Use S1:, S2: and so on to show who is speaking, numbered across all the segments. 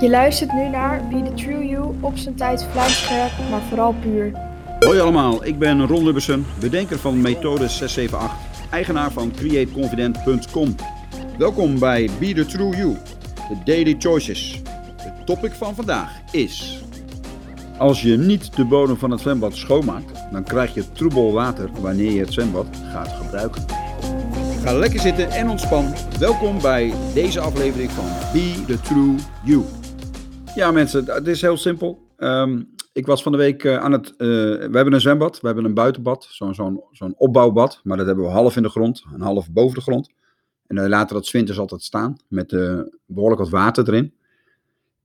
S1: Je luistert nu naar Be The True You op zijn tijd vlijmscherp, maar vooral puur.
S2: Hoi allemaal, ik ben Ron Lubbersen, bedenker van methode 678, eigenaar van createconfident.com. Welkom bij Be The True You, de Daily Choices. Het topic van vandaag is... Als je niet de bodem van het zwembad schoonmaakt, dan krijg je troebel water wanneer je het zwembad gaat gebruiken. Ga lekker zitten en ontspan. Welkom bij deze aflevering van Be The True You. Ja mensen, het is heel simpel. Ehm, ik was van de week eh, aan het... eh, we hebben een zwembad, we hebben een buitenbad, zo'n zo'n zo'n opbouwbad. Maar dat hebben we half in de grond, en half boven de grond. En dan laten we dat 's winters altijd staan, met eh, behoorlijk wat water erin.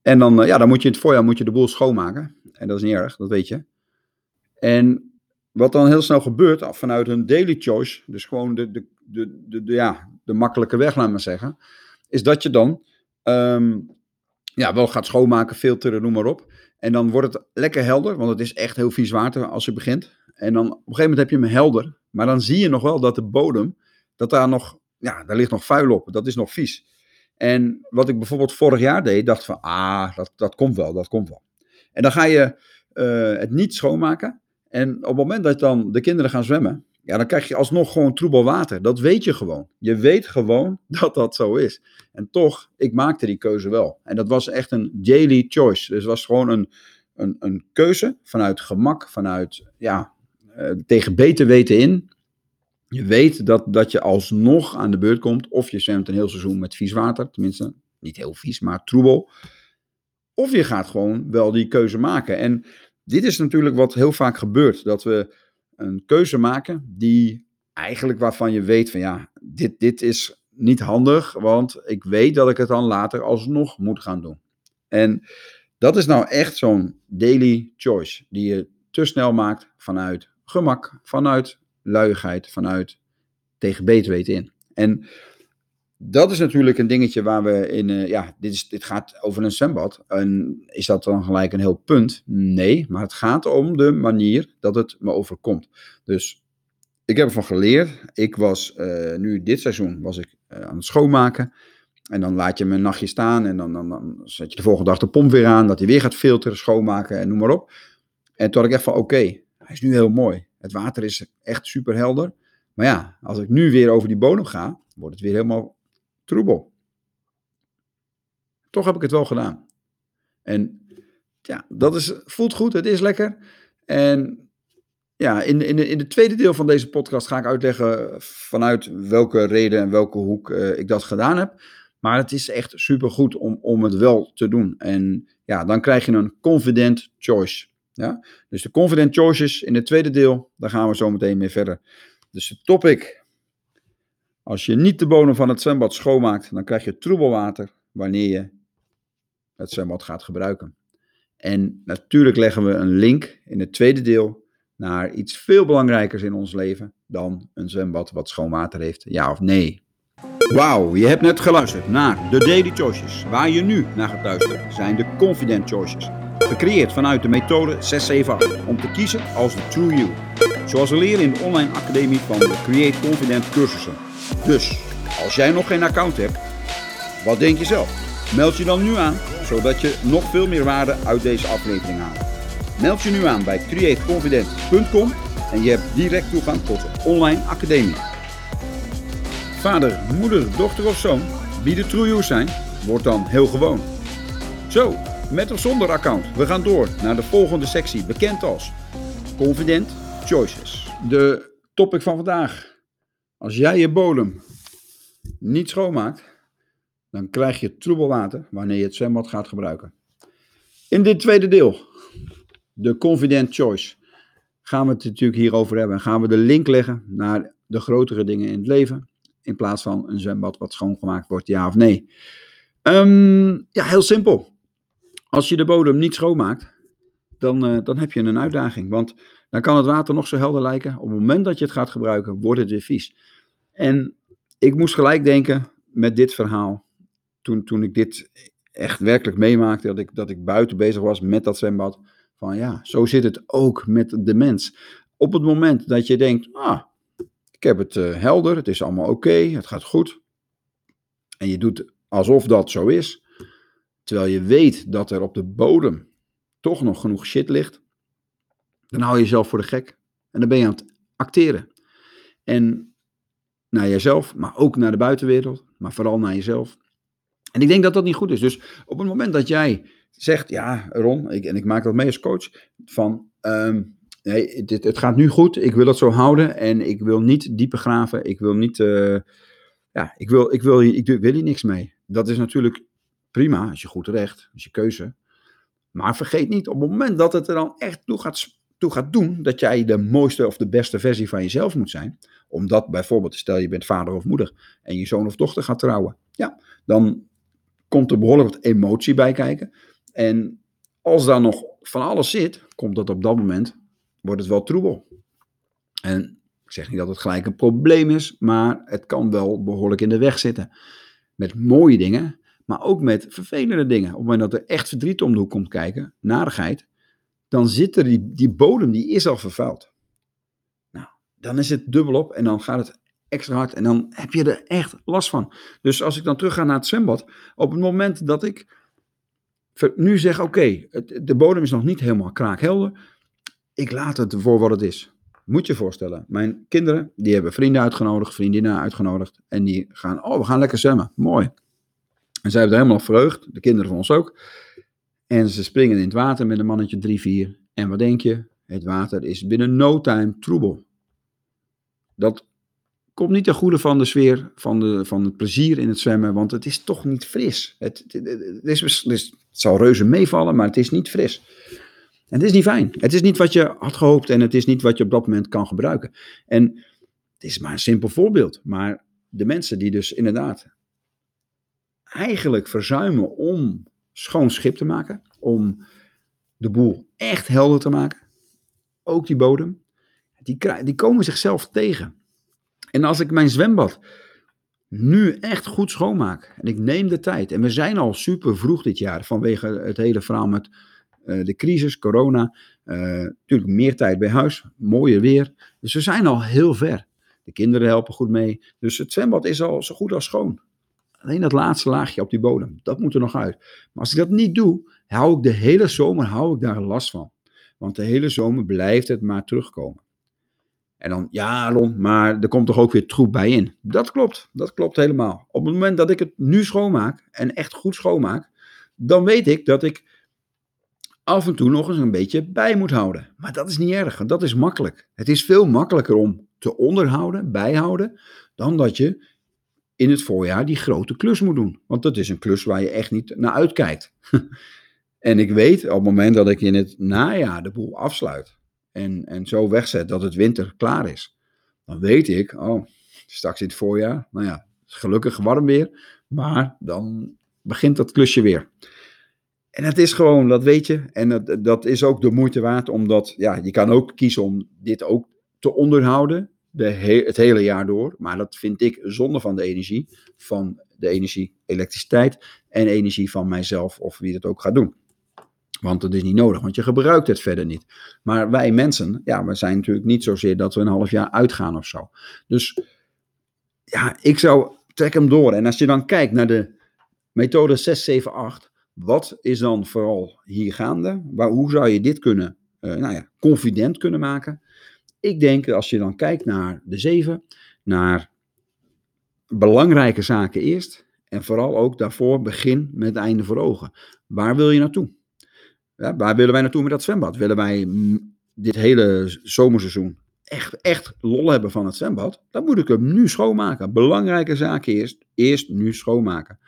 S2: En dan, eh, ja, dan moet je in het voorjaar moet je de boel schoonmaken. En dat is niet erg, dat weet je. En wat dan heel snel gebeurt, vanuit een daily choice, dus gewoon de, de, de, de, de- ja, de makkelijke weg, laat maar zeggen, is dat je dan ehm, ja, wel gaat schoonmaken, filteren, noem maar op. En dan wordt het lekker helder, want het is echt heel vies water als je begint. En dan op een gegeven moment heb je hem helder, maar dan zie je nog wel dat de bodem, dat daar nog, ja, daar ligt nog vuil op. Dat is nog vies. En wat ik bijvoorbeeld vorig jaar deed, dacht van, ah, dat, dat komt wel, dat komt wel. En dan ga je eh, het niet schoonmaken. En op het moment dat dan de kinderen gaan zwemmen, ja, dan krijg je alsnog gewoon troebel water. Dat weet je gewoon. Je weet gewoon dat dat zo is. En toch, ik maakte die keuze wel. En dat was echt een daily choice. Dus het was gewoon een, een, een keuze vanuit gemak, vanuit, ja, eh, tegen beter weten in. Je weet dat, dat je alsnog aan de beurt komt. Of je zwemt een heel seizoen met vies water. Tenminste, niet heel vies, maar troebel. Of je gaat gewoon wel die keuze maken. En dit is natuurlijk wat heel vaak gebeurt. Dat we een keuze maken die eigenlijk waarvan je weet van ja, dit, dit is niet handig. Want ik weet dat ik het dan later alsnog moet gaan doen. En dat is nou echt zo'n daily choice. Die je te snel maakt vanuit gemak, vanuit luiigheid, vanuit tegen beter weten in. En dat is natuurlijk een dingetje waar we in, eh, ja, dit, is, dit gaat over een zwembad. En is dat dan gelijk een heel punt? Nee, maar het gaat om de manier dat het me overkomt. Dus ik heb ervan geleerd. Ik was eh, nu dit seizoen was ik eh, aan het schoonmaken. En dan laat je hem een nachtje staan en dan, dan, dan zet je de volgende dag de pomp weer aan, dat hij weer gaat filteren, schoonmaken en noem maar op. En toen had ik echt van, oké, hij is nu heel mooi. Het water is echt super helder. Maar ja, als ik nu weer over die bodem ga, wordt het weer helemaal troebel. Toch heb ik het wel gedaan. En ja, dat is, voelt goed, het is lekker. En ja, in, in, in de tweede deel van deze podcast ga ik uitleggen vanuit welke reden en welke hoek eh, ik dat gedaan heb. Maar het is echt super goed om, om het wel te doen. En ja, dan krijg je een confident choice. Ja? Dus de confident choices in het tweede deel, daar gaan we zo meteen mee verder. Dus de topic. Als je niet de bodem van het zwembad schoonmaakt, dan krijg je troebelwater wanneer je het zwembad gaat gebruiken. En natuurlijk leggen we een link in het tweede deel naar iets veel belangrijkers in ons leven dan een zwembad wat schoon water heeft, ja of nee. Wauw, je hebt net geluisterd naar de Daily Choices. Waar je nu naar gaat luisteren zijn de Confident Choices. Gecreëerd vanuit de methode 678 om te kiezen als de True You. Zoals we leren in de online academie van de Create Confident cursussen. Dus, als jij nog geen account hebt, wat denk je zelf? Meld je dan nu aan, zodat je nog veel meer waarde uit deze aflevering haalt. Meld je nu aan bij createconfident.com en je hebt direct toegang tot de online academie. Vader, moeder, dochter of zoon, wie de true zijn, wordt dan heel gewoon. Zo, met of zonder account, we gaan door naar de volgende sectie, bekend als Confident Choices. De topic van vandaag. Als jij je bodem niet schoonmaakt, dan krijg je troebelwater wanneer je het zwembad gaat gebruiken. In dit tweede deel, de Confident Choice, gaan we het natuurlijk hierover hebben. Gaan we de link leggen naar de grotere dingen in het leven, in plaats van een zwembad wat schoongemaakt wordt, ja of nee. Ehm, ja, heel simpel. Als je de bodem niet schoonmaakt, dan, eh, dan heb je een uitdaging. Want dan kan het water nog zo helder lijken. Op het moment dat je het gaat gebruiken, wordt het weer vies. En ik moest gelijk denken met dit verhaal. Toen, toen ik dit echt werkelijk meemaakte, dat ik, dat ik buiten bezig was met dat zwembad. Van ja, zo zit het ook met de mens. Op het moment dat je denkt, ah, ik heb het eh, helder, het is allemaal oké, het gaat goed. En je doet alsof dat zo is. terwijl je weet dat er op de bodem toch nog genoeg shit ligt, dan hou je jezelf voor de gek. En dan ben je aan het acteren. En naar jezelf, maar ook naar de buitenwereld, maar vooral naar jezelf. En ik denk dat dat niet goed is. Dus op het moment dat jij zegt, ja, Ron, ik, en ik maak dat mee als coach, van um, nee, dit, het gaat nu goed, ik wil het zo houden en ik wil niet dieper graven, ik wil niet, uh, ja, ik wil, ik wil, ik wil hier niks mee. Dat is natuurlijk prima, als je goed recht, als je keuze. Maar vergeet niet, op het moment dat het er dan echt toe gaat, toe gaat doen, dat jij de mooiste of de beste versie van jezelf moet zijn, omdat bijvoorbeeld, stel je bent vader of moeder en je zoon of dochter gaat trouwen, ja, dan komt er behoorlijk wat emotie bij kijken. En als daar nog van alles zit, komt dat op dat moment, wordt het wel troebel. En ik zeg niet dat het gelijk een probleem is, maar het kan wel behoorlijk in de weg zitten. Met mooie dingen, maar ook met vervelende dingen. Op het moment dat er echt verdriet om de hoek komt kijken, narigheid, dan zit er die, die bodem, die is al vervuild. Nou, dan is het dubbelop en dan gaat het extra hard en dan heb je er echt last van. Dus als ik dan terug ga naar het zwembad, op het moment dat ik nu zeg, oké, de bodem is nog niet helemaal kraakhelder, ik laat het voor wat het is. Moet je je voorstellen, mijn kinderen, die hebben vrienden uitgenodigd, vriendinnen uitgenodigd en die gaan, oh, we gaan lekker zwemmen, mooi. En zij hebben er helemaal vreugd, de kinderen van ons ook. En ze springen in het water met een mannetje 3, 4. En wat denk je? Het water is binnen no time troebel. Dat komt niet ten goede van de sfeer, van, de, van het plezier in het zwemmen, want het is toch niet fris. Het, is, zal reuze meevallen, maar het is niet fris. En het is niet fijn. Het is niet wat je had gehoopt en het is niet wat je op dat moment kan gebruiken. En het is maar een simpel voorbeeld, maar de mensen die dus inderdaad eigenlijk verzuimen om schoon schip te maken, om de boel echt helder te maken, ook die bodem, die, die komen zichzelf tegen. En als ik mijn zwembad nu echt goed schoonmaak en ik neem de tijd, en we zijn al super vroeg dit jaar vanwege het hele verhaal met uh, de crisis, corona, uh, natuurlijk meer tijd bij huis, mooier weer. Dus we zijn al heel ver. De kinderen helpen goed mee. Dus het zwembad is al zo goed als schoon. Alleen dat laatste laagje op die bodem, dat moet er nog uit. Maar als ik dat niet doe, hou ik de hele zomer hou ik daar last van. Want de hele zomer blijft het maar terugkomen. En dan, ja, Ron, maar er komt toch ook weer troep bij in. Dat klopt, dat klopt helemaal. Op het moment dat ik het nu schoonmaak en echt goed schoonmaak, dan weet ik dat ik af en toe nog eens een beetje bij moet houden. Maar dat is niet erg, dat is makkelijk. Het is veel makkelijker om te onderhouden, bijhouden, dan dat je in het voorjaar die grote klus moet doen. Want dat is een klus waar je echt niet naar uitkijkt. en ik weet op het moment dat ik in het najaar de boel afsluit en, en zo wegzet dat het winter klaar is, dan weet ik, oh, straks in het voorjaar, nou ja, gelukkig warm weer, maar dan begint dat klusje weer. En het is gewoon, dat weet je, en dat, dat is ook de moeite waard, omdat, ja, je kan ook kiezen om dit ook te onderhouden, de het hele jaar door. Maar dat vind ik zonde van de energie, van de energie elektriciteit en energie van mijzelf of wie het ook gaat doen. Want dat is niet nodig, want je gebruikt het verder niet. Maar wij mensen, ja, we zijn natuurlijk niet zozeer dat we een half jaar uitgaan of zo. Dus ja, ik zou, trek hem door. En als je dan kijkt naar de methode 678, wat is dan vooral hier gaande? Waar, hoe zou je dit kunnen, uh, nou ja, confident kunnen maken? Ik denk, als je dan kijkt naar de zeven, naar belangrijke zaken eerst. En vooral ook daarvoor begin met einde voor ogen. Waar wil je naartoe? Ja, waar willen wij naartoe met dat zwembad? Willen wij dit hele zomerseizoen echt, echt lol hebben van het zwembad? Dan moet ik hem nu schoonmaken. Belangrijke zaken eerst, eerst nu schoonmaken.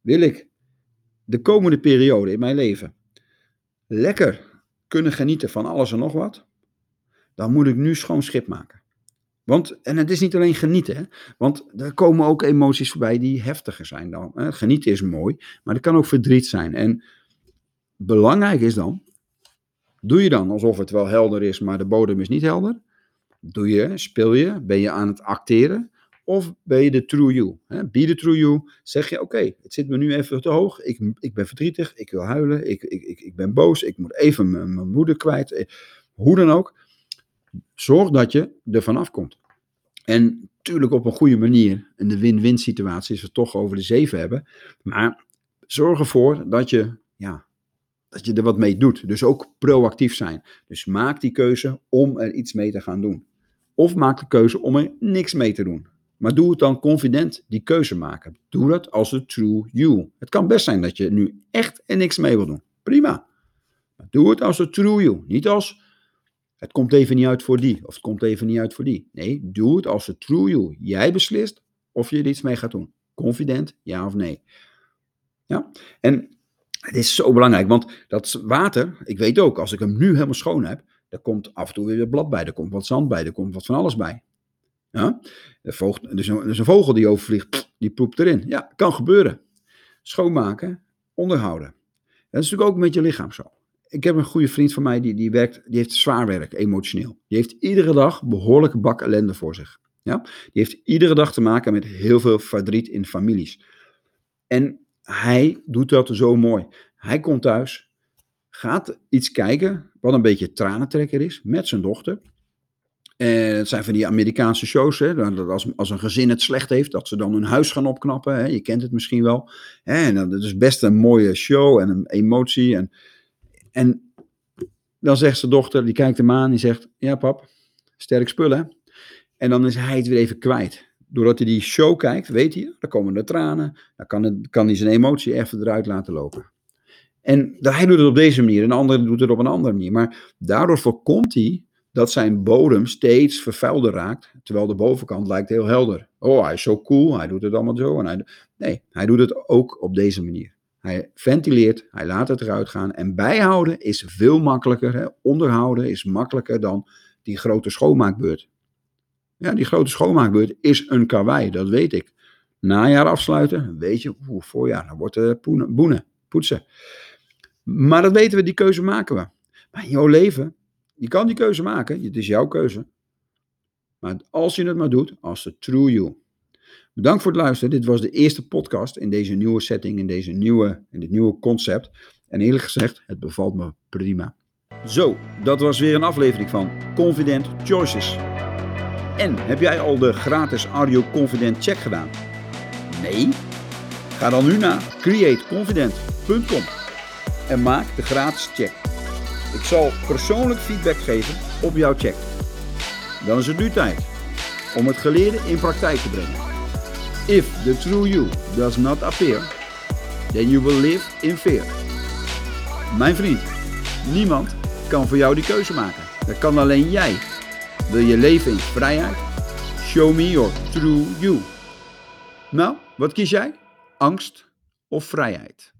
S2: Wil ik de komende periode in mijn leven lekker kunnen genieten van alles en nog wat? Dan moet ik nu schoon schip maken. Want, en het is niet alleen genieten, want er komen ook emoties voorbij die heftiger zijn dan. Hè? Genieten is mooi, maar er kan ook verdriet zijn. En belangrijk is dan, doe je dan alsof het wel helder is, maar de bodem is niet helder? Doe je, speel je, ben je aan het acteren? Of ben je de true you? Hè? Be the true you. Zeg je, oké, het zit me nu even te hoog. Ik, ik ben verdrietig, ik wil huilen, ik, ik, ik, ik ben boos, ik moet even mijn, mijn moeder kwijt. Eh, hoe dan ook Zorg dat je er vanaf komt. En natuurlijk op een goede manier. In de win-win situatie is we het toch over de zeven hebben. Maar zorg ervoor dat je, ja, dat je er wat mee doet. Dus ook proactief zijn. Dus maak die keuze om er iets mee te gaan doen. Of maak de keuze om er niks mee te doen. Maar doe het dan confident, die keuze maken. Doe dat als de true you. Het kan best zijn dat je nu echt er niks mee wil doen. Prima. Maar doe het als de true you. Niet als het komt even niet uit voor die. Of het komt even niet uit voor die. Nee, doe het als de true you. Jij beslist of je er iets mee gaat doen. Confident, ja of nee. Ja, en het is zo belangrijk, want dat water, ik weet ook, als ik hem nu helemaal schoon heb, er komt af en toe weer blad bij, er komt wat zand bij, er komt wat van alles bij. Ja? vogel, dus, een, een vogel die overvliegt, die poept erin. Ja, kan gebeuren. Schoonmaken, onderhouden. Dat is natuurlijk ook met je lichaam zo. Ik heb een goede vriend van mij, die, die, werkt, die heeft zwaar werk, emotioneel. Die heeft iedere dag behoorlijke bak ellende voor zich. Ja? Die heeft iedere dag te maken met heel veel verdriet in families. En hij doet dat zo mooi. Hij komt thuis, gaat iets kijken wat een beetje tranentrekker is met zijn dochter. En het zijn van die Amerikaanse shows, hè, dat als, als een gezin het slecht heeft, dat ze dan hun huis gaan opknappen. Hè, je kent het misschien wel. En dat is best een mooie show en een emotie. En, en dan zegt zijn dochter, die kijkt hem aan, die zegt, ja pap, sterk spullen. En dan is hij het weer even kwijt. Doordat hij die show kijkt, weet hij, dan komen de tranen, dan kan, het, kan hij zijn emotie even eruit laten lopen. En hij doet het op deze manier, een ander doet het op een andere manier. Maar daardoor voorkomt hij dat zijn bodem steeds vervuilder raakt, terwijl de bovenkant lijkt heel helder. Oh, hij is zo cool, hij doet het allemaal zo. En hij, nee, hij doet het ook op deze manier. Hij ventileert, hij laat het eruit gaan. En bijhouden is veel makkelijker. Hè? Onderhouden is makkelijker dan die grote schoonmaakbeurt. Ja, die grote schoonmaakbeurt is een karwei, dat weet ik. Najaar afsluiten, weet je, voorjaar, dan wordt het boenen, poetsen. Maar dat weten we, die keuze maken we. Maar in jouw leven, je kan die keuze maken, het is jouw keuze. Maar als je het maar doet, als de true you. Bedankt voor het luisteren. Dit was de eerste podcast in deze nieuwe setting, in, deze nieuwe, in dit nieuwe concept. En eerlijk gezegd, het bevalt me prima. Zo, dat was weer een aflevering van Confident Choices. En heb jij al de gratis Audio Confident check gedaan? Nee? Ga dan nu naar createconfident.com en maak de gratis check. Ik zal persoonlijk feedback geven op jouw check. Dan is het nu tijd om het geleerde in praktijk te brengen. If the true you does not appear, then you will live in fear. Mijn vriend, niemand kan voor jou die keuze maken. Dat kan alleen jij. Wil je leven in vrijheid? Show me your true you. Nou, wat kies jij? Angst of vrijheid?